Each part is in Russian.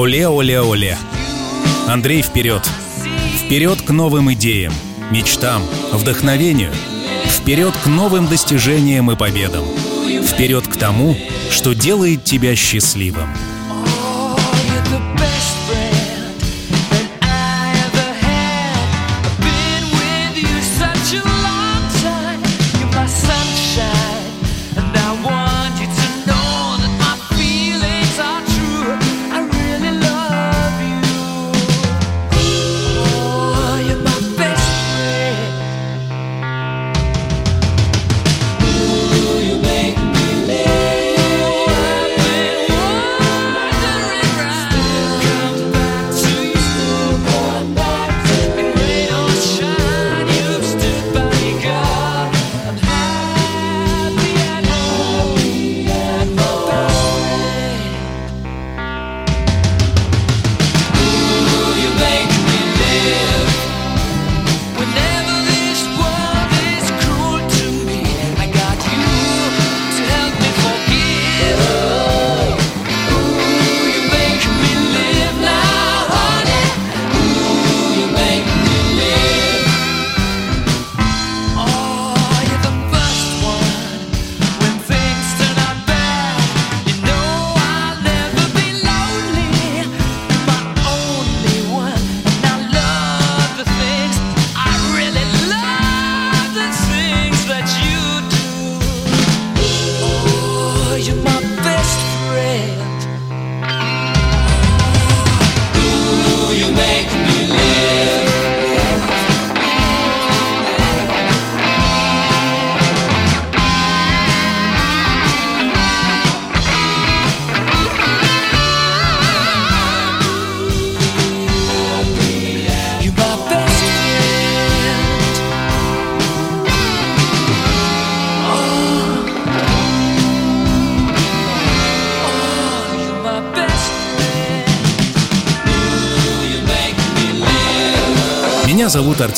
Оле-оле-оле. Андрей вперед. Вперед к новым идеям, мечтам, вдохновению. Вперед к новым достижениям и победам. Вперед к тому, что делает тебя счастливым.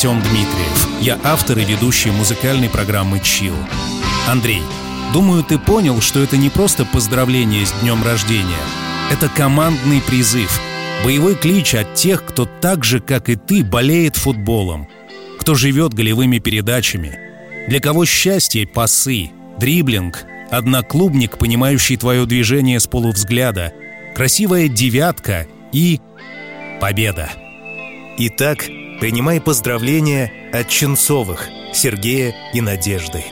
Артем Дмитриев. Я автор и ведущий музыкальной программы «Чил». Андрей, думаю, ты понял, что это не просто поздравление с днем рождения. Это командный призыв, боевой клич от тех, кто так же, как и ты, болеет футболом, кто живет голевыми передачами, для кого счастье — пасы, дриблинг, одноклубник, понимающий твое движение с полувзгляда, красивая девятка и победа. Итак, Принимай поздравления от Ченцовых, Сергея и Надежды.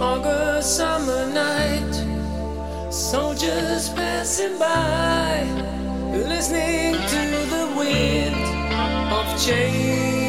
August summer night, soldiers passing by, listening to the wind. Of change.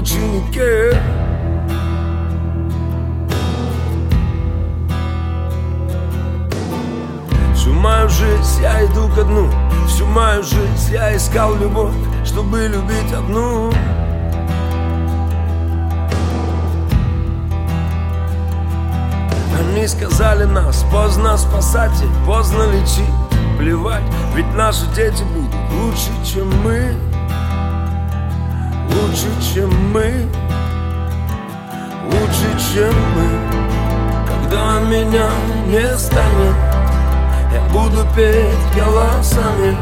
Ученике Всю мою жизнь я иду ко дну. Всю мою жизнь я искал любовь Чтобы любить одну. Они сказали нас поздно спасать и поздно лечить. Плевать, ведь наши дети будут лучше, чем мы Лучше, чем мы. Лучше, чем мы. Когда меня не станет я буду петь голосами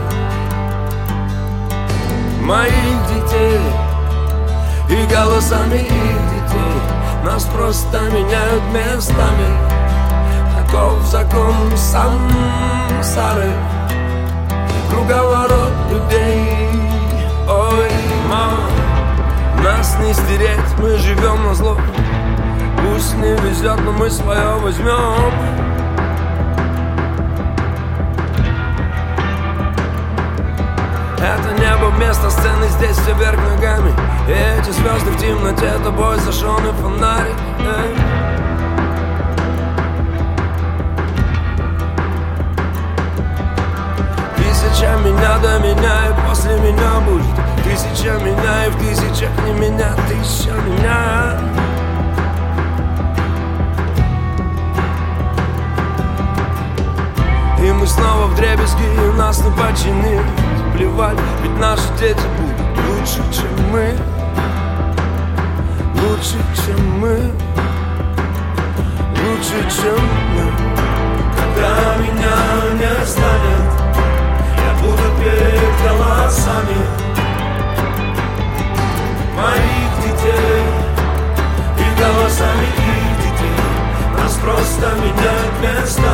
моих детей. И голосами их детей. Нас просто меняют местами. Таков закон сансары Круговорот людей. Ой, мама Нас не стереть, мы живем на зло. Пусть не везет, но мы свое возьмем. Это небо вместо сцены, здесь все вверх ногами. И эти звезды в темноте, тобой зажженный фонарик Эй. Тысяча меня до меня и после меня будет Тысяча меня и в тысячах не меня Тысяча меня. И мы снова в дребезги, и нас не починить Плевать, ведь наши дети будут лучше, чем мы. Лучше, чем мы. Лучше, чем мы. Когда меня не станет Я буду петь голосами Моих детей И голосами их детей Нас просто меняют местами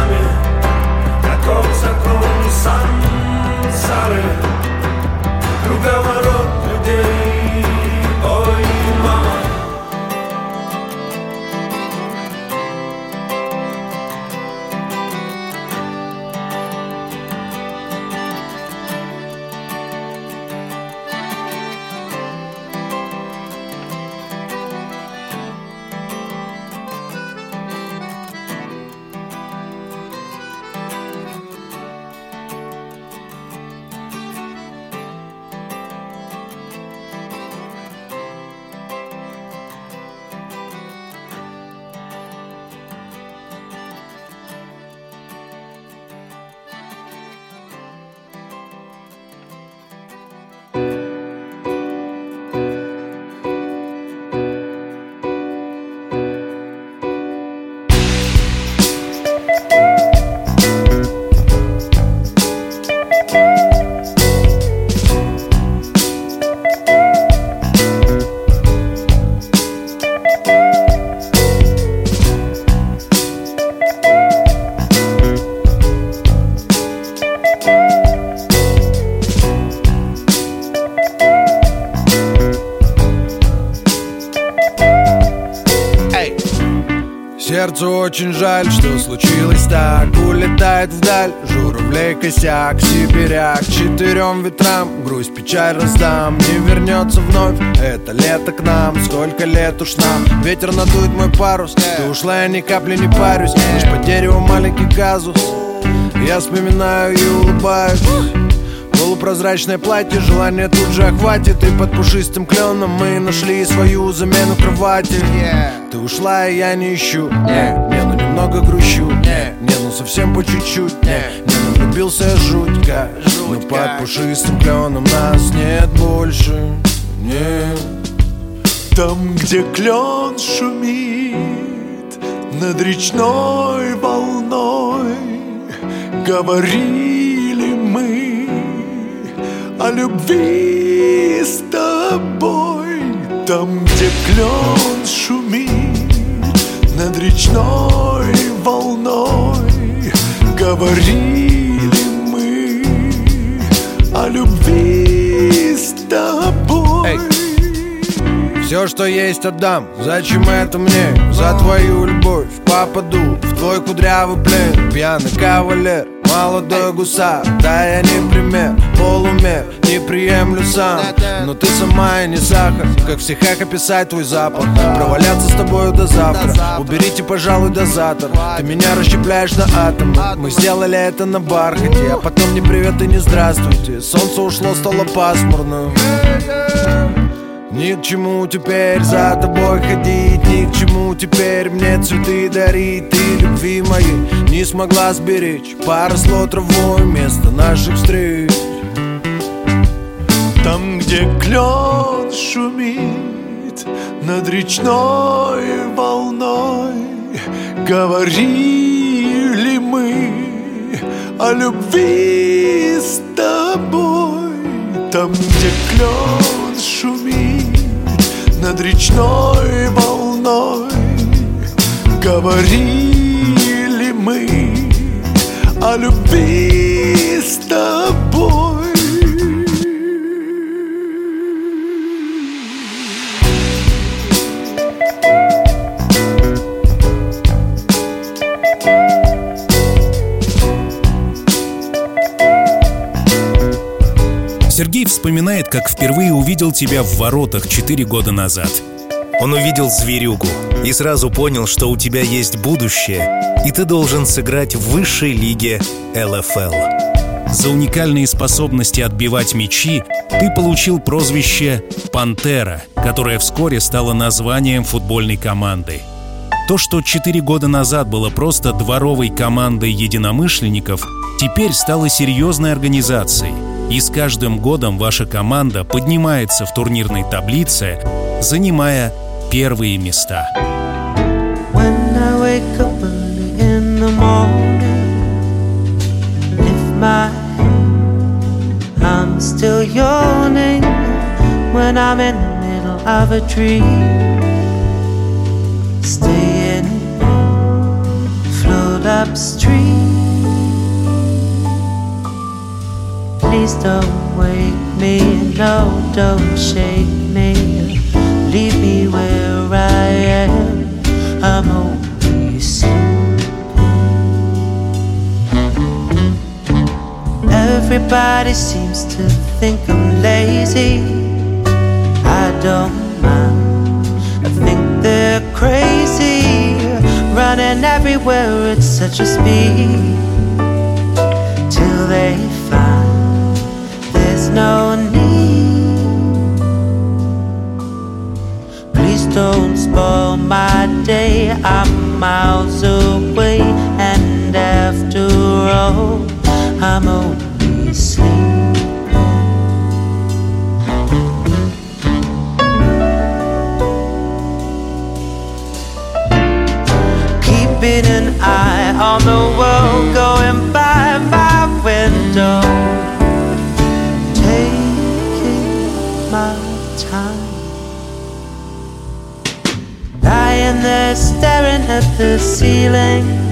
косяк Сибиряк четырем ветрам Грусть, печаль раздам. Не вернется вновь это лето к нам Сколько лет уж нам. Ветер надует мой парус Ты ушла, я ни капли не парюсь. Лишь по дереву маленький казус Я вспоминаю и улыбаюсь. Полупрозрачное платье, желание тут же охватит. И под пушистым кленом мы нашли свою замену кровати. Ты ушла, и я не ищу, не, немного грущу Не, не, ну совсем по чуть-чуть, не, не, ну влюбился я жутко. Но под пушистым кленом нас нет больше, нет Там, где клен шумит над речной волной Говорили мы о любви с тобой. Там, где клен шумит над речной волной Говорили мы о любви с тобой Эй. Все, что есть, отдам Зачем это мне? За твою любовь Попаду в твой кудрявый плен Пьяный кавалер Молодой гусар, да я не пример Полумер, не приемлю сам. Но ты сама и не сахар Как в стихах описать твой запах. Проваляться с тобою до завтра Уберите, пожалуй, дозатор Ты меня расщепляешь на атомы Мы сделали это на бархате. А потом не привет и не здравствуйте Солнце ушло, стало пасмурно ни к чему теперь за тобой ходить Ни к чему теперь мне цветы дарить. Ты любви моей не смогла сберечь. Поросло травой вместо наших встреч. Там, где клен шумит над речной волной Говорили мы о любви с тобой. Там, где клен шумит над речной волной Говорили мы о любви с тобой Сергей вспоминает, как впервые увидел тебя в воротах 4 года назад. Он увидел зверюгу и сразу понял, что у тебя есть будущее, и ты должен сыграть в высшей лиге ЛФЛ. За уникальные способности отбивать мячи ты получил прозвище «Пантера», которое вскоре стало названием футбольной команды. То, что четыре года назад было просто дворовой командой единомышленников, теперь стало серьезной организацией. И с каждым годом ваша команда поднимается в турнирной таблице, занимая первые места. Upstream. Please don't wake me, no, don't shake me. Leave me where I am. I'm only sleeping. Everybody seems to think I'm lazy. I don't mind. I think they're crazy. Running everywhere at such a speed. Till they no need. Please don't spoil my day. I'm miles away, and after all, I'm only sleeping. Keeping an eye on the there staring at the ceiling,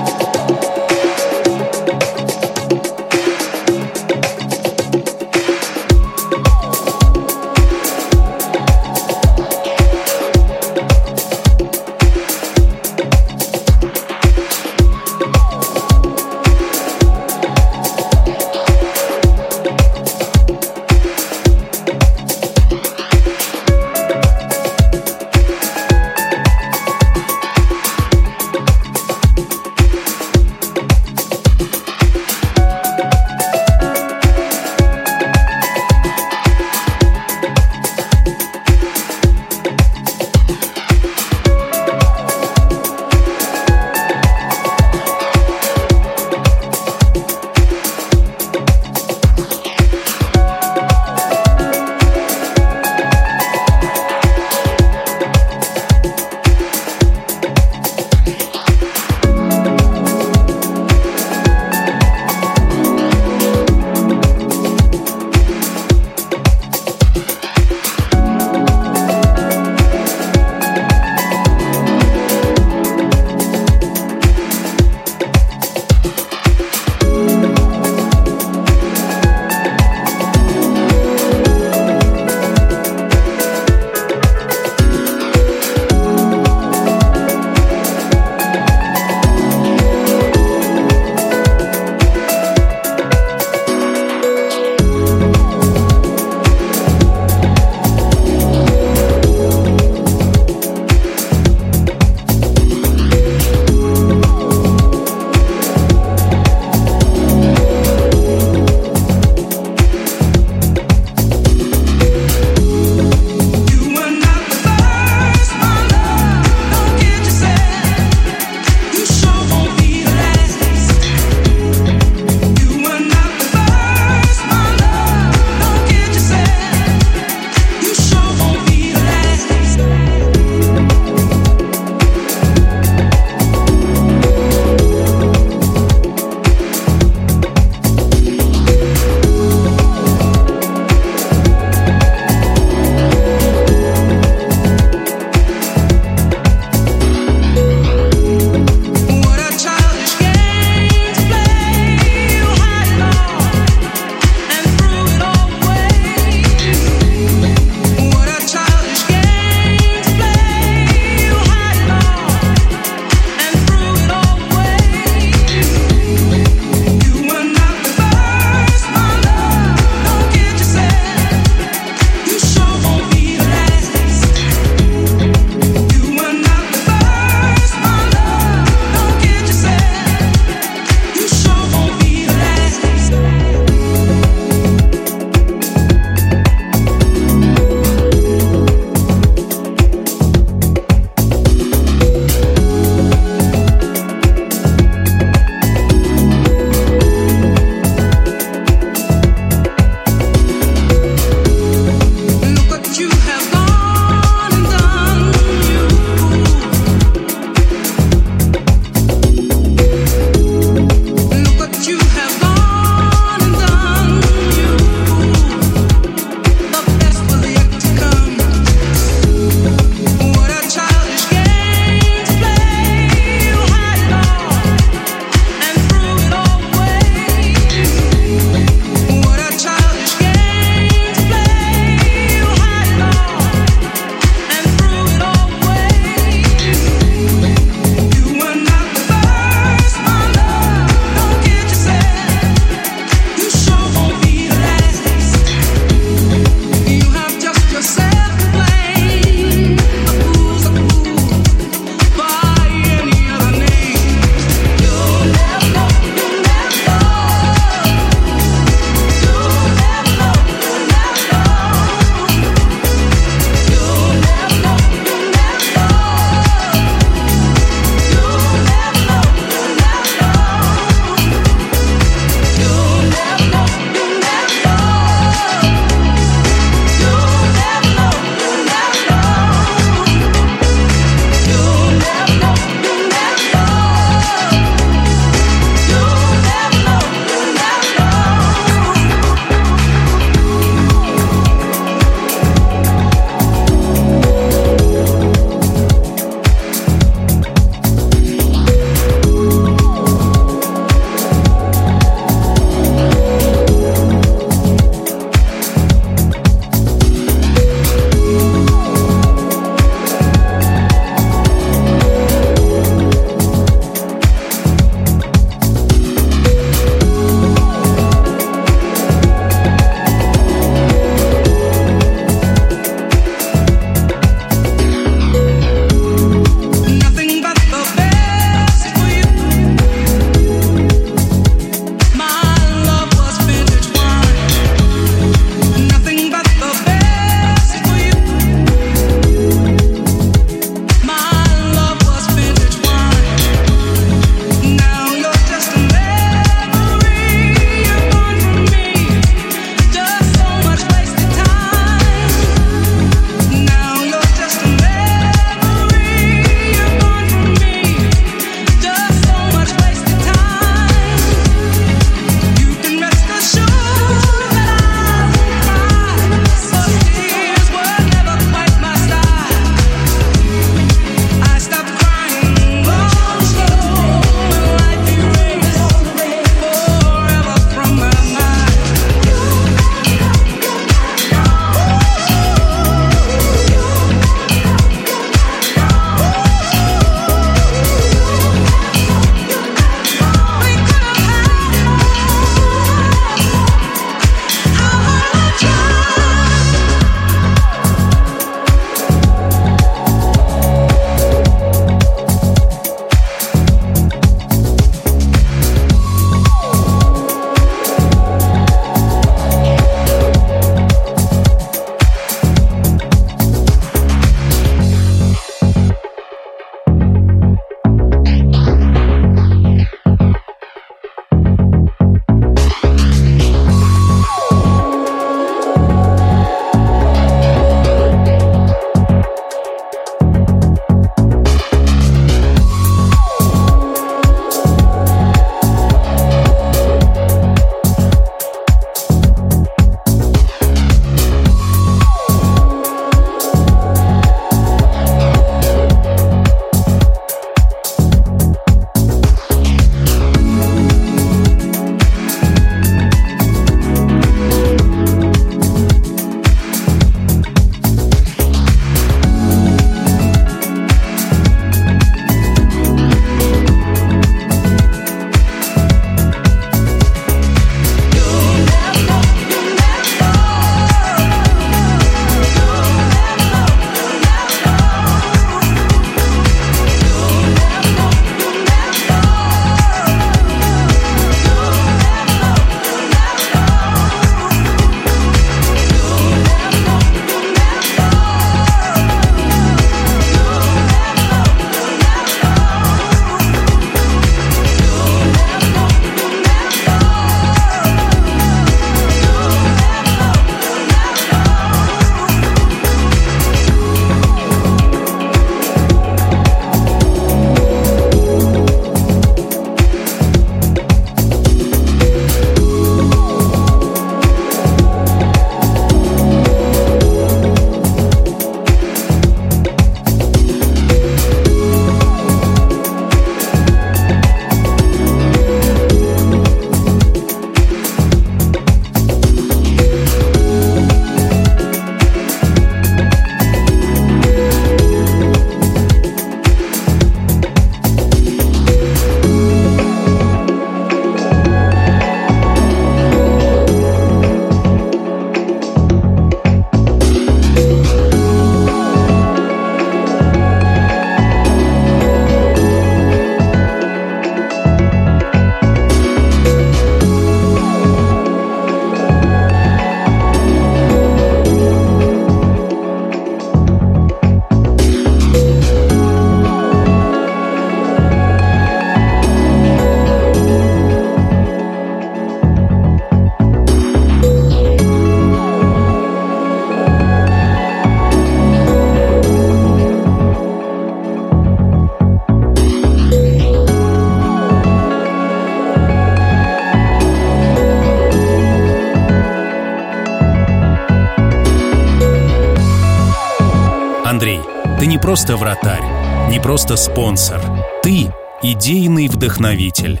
просто вратарь, не просто спонсор. Ты — идейный вдохновитель.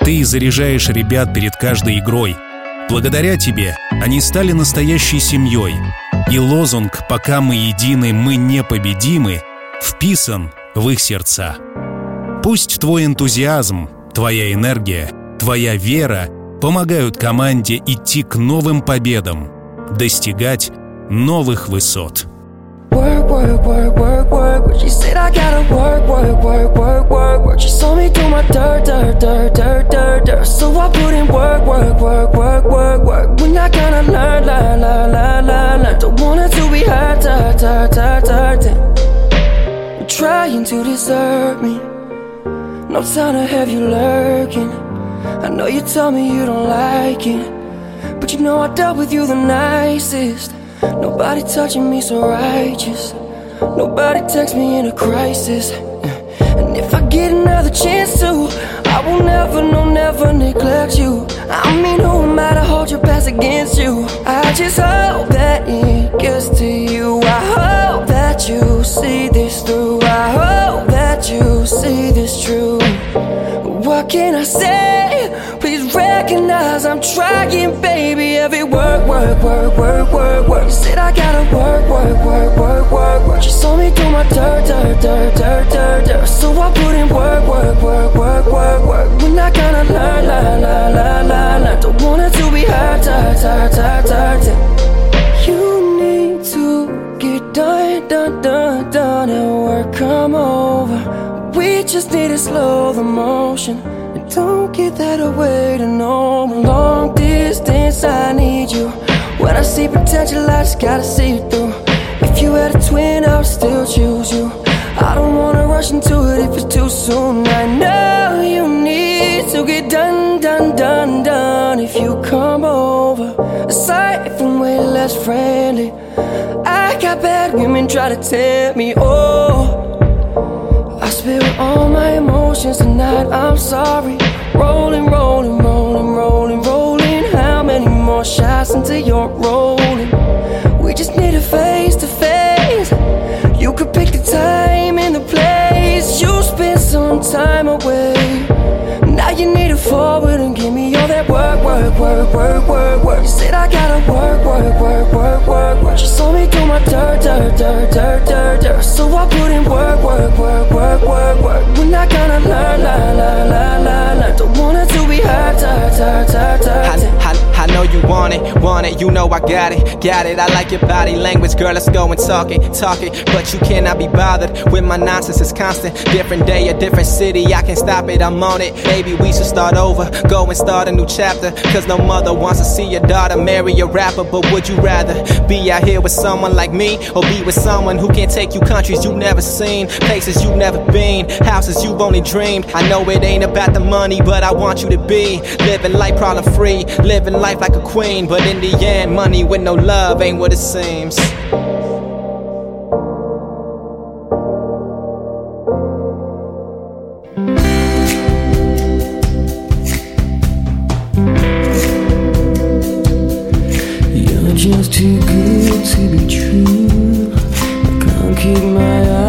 Ты заряжаешь ребят перед каждой игрой. Благодаря тебе они стали настоящей семьей. И лозунг «Пока мы едины, мы непобедимы» вписан в их сердца. Пусть твой энтузиазм, твоя энергия, твоя вера помогают команде идти к новым победам, достигать новых высот. Work, work, work, work, work, work. She said I gotta work, work, work, work, work, work. She saw me do my dirt, dirt, dirt, dirt, dirt, dirt. So I put in work, work, work, work, work, work. We're not gonna learn, learn, learn, learn, learn, learn. Don't want it to be hurt, hurt, hurt, hurt, hurt. You're trying to desert me. No time to have you lurking. I know you tell me you don't like it, but you know I dealt with you the nicest. Nobody touching me so righteous. Nobody text me in a crisis. And if I get another chance to, I will never, no, never neglect you. I mean, who am I to hold your past against you? I just hope that it gets to you. I hope that you see this through. I hope that you see this true. What can I say? Recognize I'm trying, baby. Every work, work, work, work, work, work. You said I gotta work, work, work, work, work, work. You saw me do my dirt, dirt, dirt, dirt, dirt, dirt. So I put in work, work, work, work, work, work. We're not gonna learn, learn, learn, learn, learn, learn. Don't want it to be hurt, hurt, hurt, hurt, hurt. You need to get done, done, done, done, and work come over. Just need to slow the motion. And don't get that away to no long distance. I need you. When I see potential, I just gotta see it through. If you had a twin, I would still choose you. I don't wanna rush into it if it's too soon. I know you need to get done, done, done, done. If you come over, aside from way less friendly, I got bad women try to tempt me. Oh. Spill all my emotions tonight, I'm sorry. Rolling, rolling, rolling, rolling, rolling. How many more shots until you're rolling? We just need a face to face. You could pick the time and the place. You spend some time away. You need to forward and give me all that work, work, work, work, work, work. You said I gotta work, work, work, work, work, work. You saw me do my dirt, dirt, dirt, dirt, dirt, dirt. So I put in work, work, work, work, work, work. We're not gonna learn, learn, learn, learn, learn, learn. Don't want it to be hurt, hurt, hurt, hurt, hurt. I, know you want it, want it, you know I got it, got it. I like your body language, girl, let's go and talk it, talk it. But you cannot be bothered with my nonsense, it's constant. Different day, a different city, I can't stop it, I'm on it. Maybe we should start over, go and start a new chapter. Cause no mother wants to see your daughter marry a rapper. But would you rather be out here with someone like me, or be with someone who can take you countries you've never seen, places you've never been, houses you've only dreamed? I know it ain't about the money, but I want you to be living life problem free, living life like a queen. But in the end, money with no love ain't what it seems. You're just too good to be true. I can't keep my eyes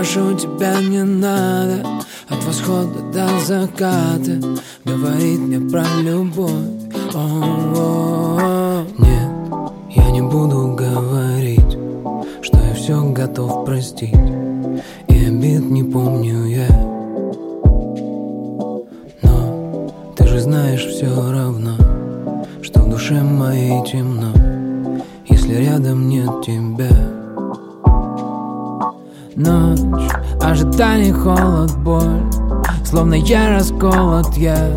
прошу тебя, не надо От восхода до заката. Говорить мне про любовь. Оу, Нет, я не буду говорить Что я все готов простить. И обид не помню я. Но ты же знаешь все равно, что в душе моей темно, если рядом нет тебя. Ночь, ожидание, холод, боль, словно я расколот, я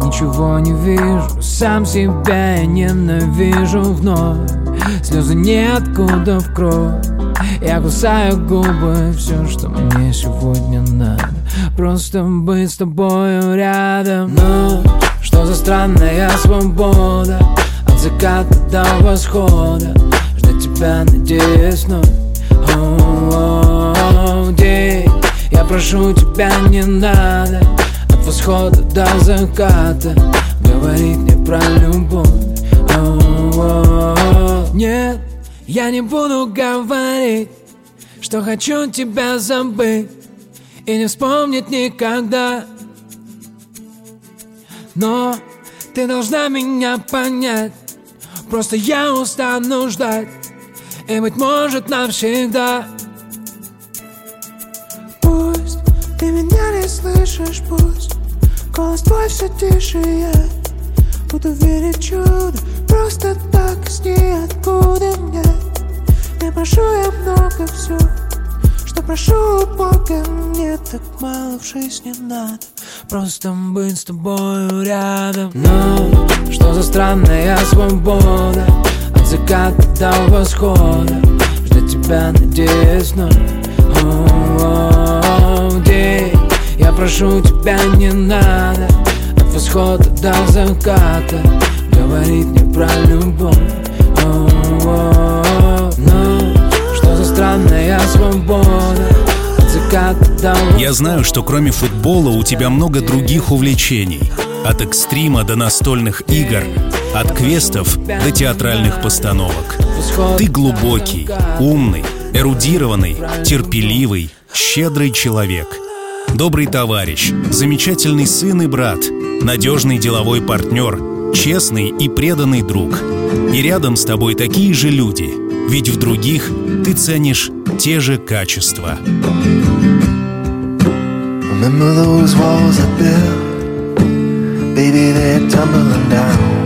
ничего не вижу, сам себя я ненавижу вновь, слезы ниоткуда в кровь. Я кусаю губы, все, что мне сегодня надо. Просто быть с тобою рядом. Но что за странная свобода? От заката до восхода. Ждать тебя, надеясь вновь День, я прошу тебя, не надо От восхода до заката. Говорить мне про любовь. Оу, Нет, я не буду говорить Что хочу тебя забыть И не вспомнить никогда. Но ты должна меня понять. Просто я устану ждать И быть может навсегда меня не слышишь, пусть Голос твой все тише, я Буду верить чудо. Просто так из ниоткуда нет. Не прошу я много все Что прошу у Бога. Мне так мало в жизни надо. Просто быть с тобою рядом. Но что за странная свобода? От заката до восхода. Ждать тебя, надеясь вновь. Оу, день, я прошу тебя, не надо. От восхода до заката Говорить мне про любовь. Но что за странная свобода? Я знаю, что кроме футбола у тебя много других увлечений. От экстрима до настольных игр, от квестов до театральных постановок. Ты глубокий, умный, эрудированный, терпеливый, щедрый человек. Добрый товарищ, замечательный сын и брат, надежный деловой партнер, честный и преданный друг. И рядом с тобой такие же люди, ведь в других ты ценишь те же качества. Remember those walls I built? Baby, they're tumbling down.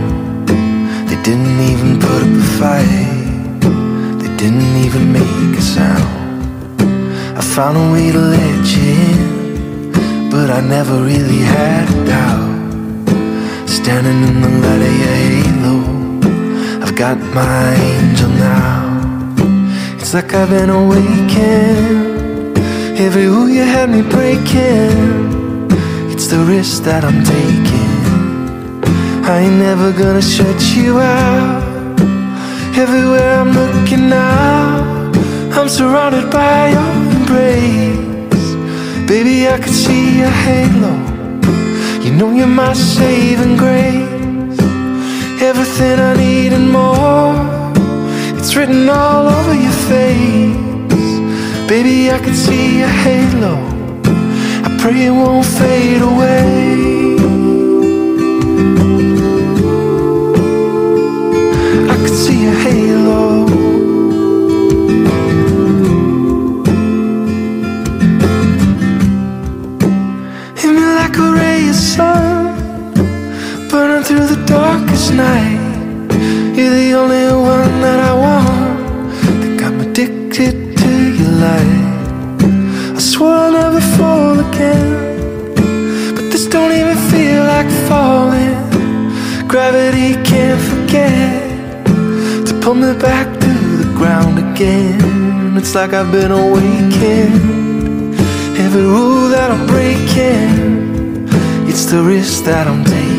They didn't even put up a fight. They didn't even make a sound. Found a way to let you in, but I never really had a doubt. Standing in the light of your halo, I've got my angel now. It's like I've been awakened Every rule you had me breaking, it's the risk that I'm taking. I ain't never gonna shut you out. Everywhere I'm looking now, I'm surrounded by your embrace. Baby, I can see your halo. You know you're my saving grace. Everything I need and more. It's written all over your face. Baby, I can see your halo. I pray it won't fade away. Darkest night. You're the only one that I want. Think I'm addicted to your light. I swore I'll never fall again, but this don't even feel like falling. Gravity can't forget to pull me back to the ground again. It's like I've been awakened. Every rule that I'm breaking, it's the risk that I'm taking.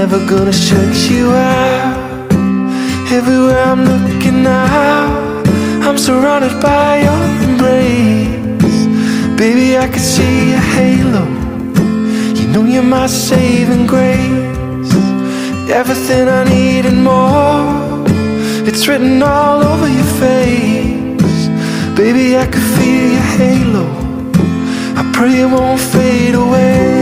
Never gonna shut you out. Everywhere I'm looking now, I'm surrounded by your embrace. Baby, I can see your halo. You know you're my saving grace. Everything I need and more. It's written all over your face. Baby, I can feel your halo. I pray it won't fade away.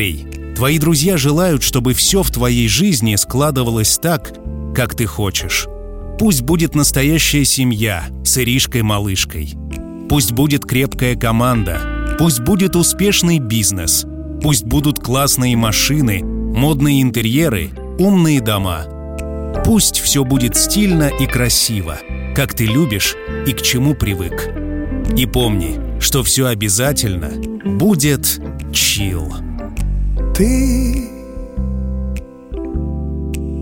Андрей, твои друзья желают, чтобы все в твоей жизни складывалось так, как ты хочешь. Пусть будет настоящая семья с Иришкой-малышкой. Пусть будет крепкая команда. Пусть будет успешный бизнес. Пусть будут классные машины, модные интерьеры, умные дома. Пусть все будет стильно и красиво, как ты любишь и к чему привык. И помни, что все обязательно будет чил. Ты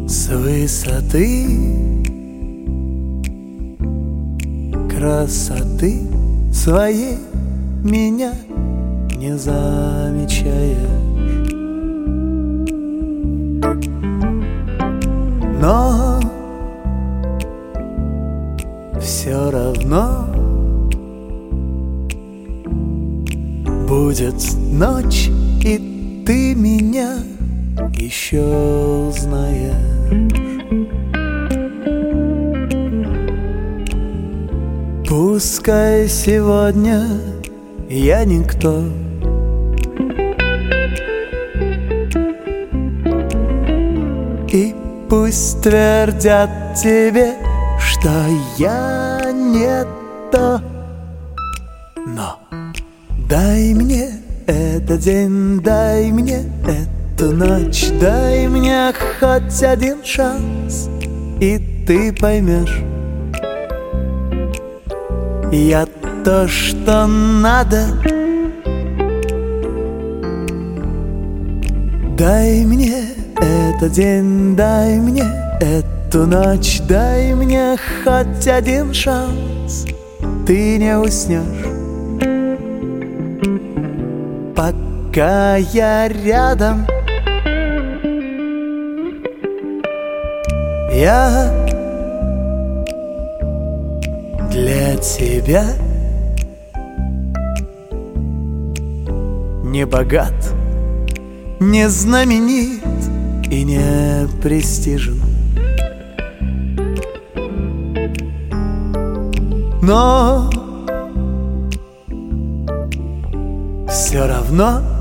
с высоты красоты своей меня не замечаешь. Но все равно будет ночь, и ты меня еще узнаешь. Пускай сегодня я никто И пусть твердят тебе, что я не то Но дай мне этот день, дай мне эту ночь Дай мне хоть один шанс, и ты поймешь. Я то, что надо. Дай мне этот день, дай мне эту ночь Дай мне хоть один шанс. Ты не уснешь Пока я рядом. Я для тебя Не богат, не знаменит и не престижен. Но все равно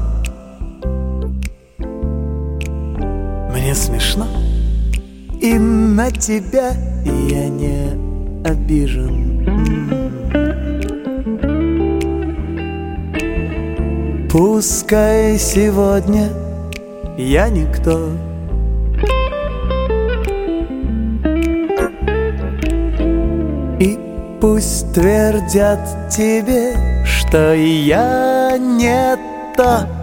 Мне смешно. И на тебя я не обижен. Пускай сегодня я никто. И пусть твердят тебе, что я не то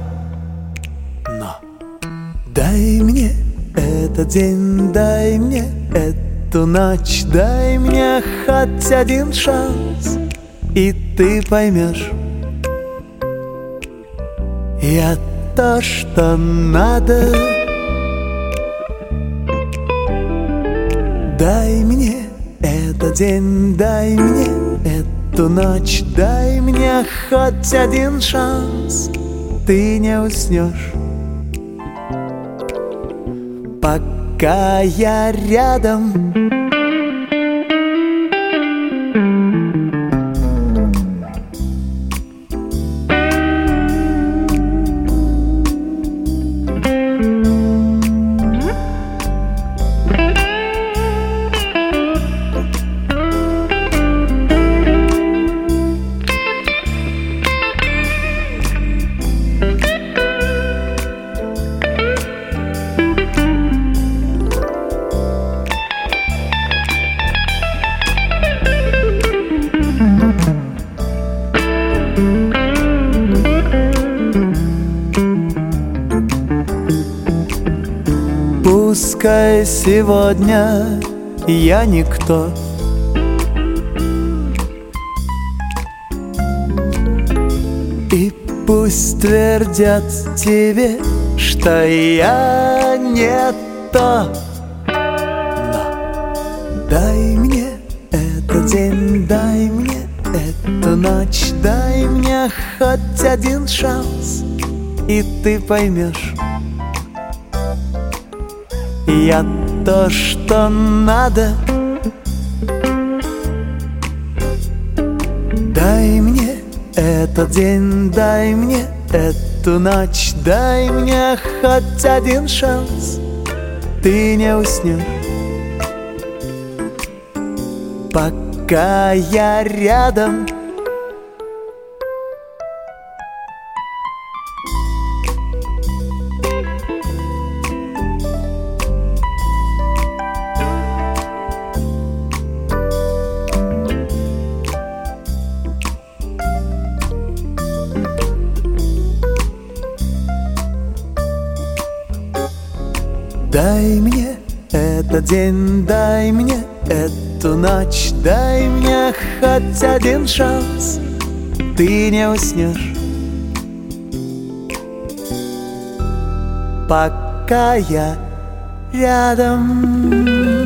этот день, дай мне эту ночь Дай мне хоть один шанс, и ты поймешь. Я то, что надо. Дай мне этот день, дай мне эту ночь Дай мне хоть один шанс. Ты не уснешь Пока я рядом Пускай сегодня я никто. И пусть твердят тебе, что я не то. Но дай мне этот день, дай мне эту ночь Дай мне хоть один шанс, и ты поймешь я то, что надо. Дай мне этот день, дай мне эту ночь дай мне хоть один шанс. Ты не уснешь. Пока я рядом хоть один шанс, ты не уснешь. Пока я рядом.